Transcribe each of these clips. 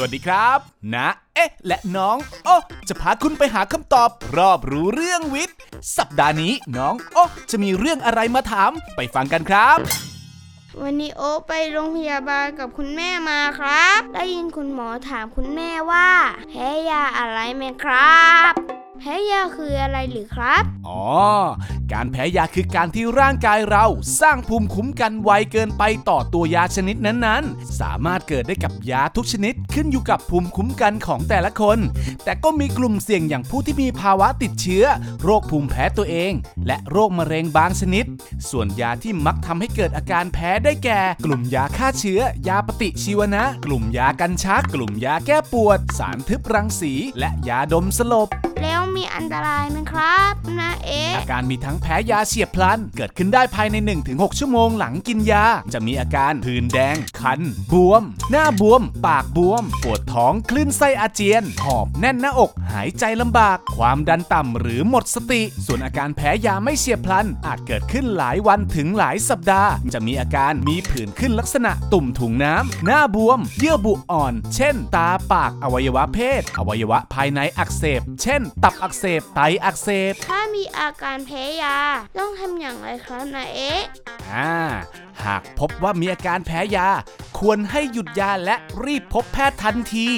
วัสดีครับนะเอ๊ะ และน้อง โอ้จะพาคุณไปหาคำตอบ รอบรู้เรื่องวิทย์ สัปดาห์นี้น้อง โอ้จะมีเรื่องอะไรมาถาม ไปฟังกันครับ วันนี้โอ๊คไปโรงพยาบาลกับคุณแม่มาครับ ได้ยินคุณหมอถามคุณแม่ว่าแพ้ยาอะไรไหมครับาคืออะไรหรือครับ อ๋อ การแพ้ยาคือการที่ร่างกายเราสร้างภูมิคุ้มกันไวเกินไปต่อตัวยาชนิดนั้นๆ สามารถเกิดได้กับยาทุกชนิดขึ้นอยู่กับภูมิคุ้มกันของแต่ละคน แต่ก็มีกลุ่มเสี่ยงอย่างผู้ที่มีภาวะติดเชื้อ โรคภูมิแพ้ตัวเอง และโรคมะเร็งบางชนิด ส่วนยาที่มักทำให้เกิดอาการแพ้ได้แก่ กลุ่มยาฆ่าเชื้อ ยาปฏิชีวนะ กลุ่มยากันชัก กลุ่มยาแก้ปวด สารทึบรังสี และยาดมสลบแล้ว มีอันตรายไหมครับนะเอ๊ะอาการมีทั้งแพ้ยาเฉียบพลัน เกิดขึ้นได้ภายใน 1-6 ชั่วโมงหลังกินยา จะมีอาการผื่นแดง คัน บวม หน้าบวม ปากบวม ปวดท้อง คลื่นไส้อาเจียน หอบแน่นหน้าอก หายใจลำบาก ความดันต่ำหรือหมดสติ ส่วนอาการแพ้ยาไม่เฉียบพลัน อาจเกิดขึ้นหลายวันถึงหลายสัปดาห์ จะมีอาการมีผื่นขึ้นลักษณะตุ่มถุงน้ำ หน้าบวม เยื่อบุอ่อน เช่น ตา ปาก อวัยวะเพศ อวัยวะภายในอักเสบ เช่น ตับอักเสบไตอักเสบ ถ้ามีอาการแพ้ยา ต้องทำอย่างไรครับนะเอ๊ะอ่าหากพบว่ามีอาการแพ้ยา ควรให้หยุดยาและรีบพบแพทย์ทันที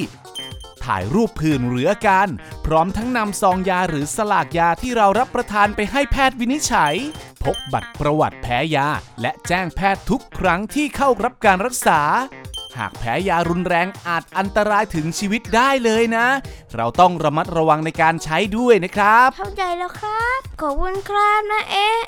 ถ่ายรูปผื่นหรืออาการ พร้อมทั้งนำซองยาหรือสลากยาที่เรารับประทานไปให้แพทย์วินิจฉัย พกบัตรประวัติแพ้ยา และแจ้งแพทย์ทุกครั้งที่เข้ารับการรักษา หากแพ้ยารุนแรงอาจอันตรายถึงชีวิตได้เลยนะ เราต้องระมัดระวังในการใช้ด้วยนะครับ เข้าใจแล้วครับ ขอบคุณครับนะเอ๊ะ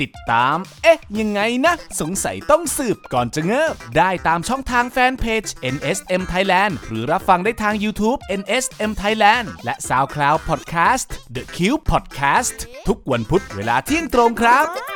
ติดตาม เอ๊ะ ยังไงนะ สงสัยต้องสืบก่อนจะเงิบ ได้ตามช่องทางแฟนเพจ NSM Thailand หรือรับฟังได้ทาง YouTube NSM Thailand และ SoundCloud Podcast The Q Podcast ทุกวันพุธเวลาเที่ยงตรงครับ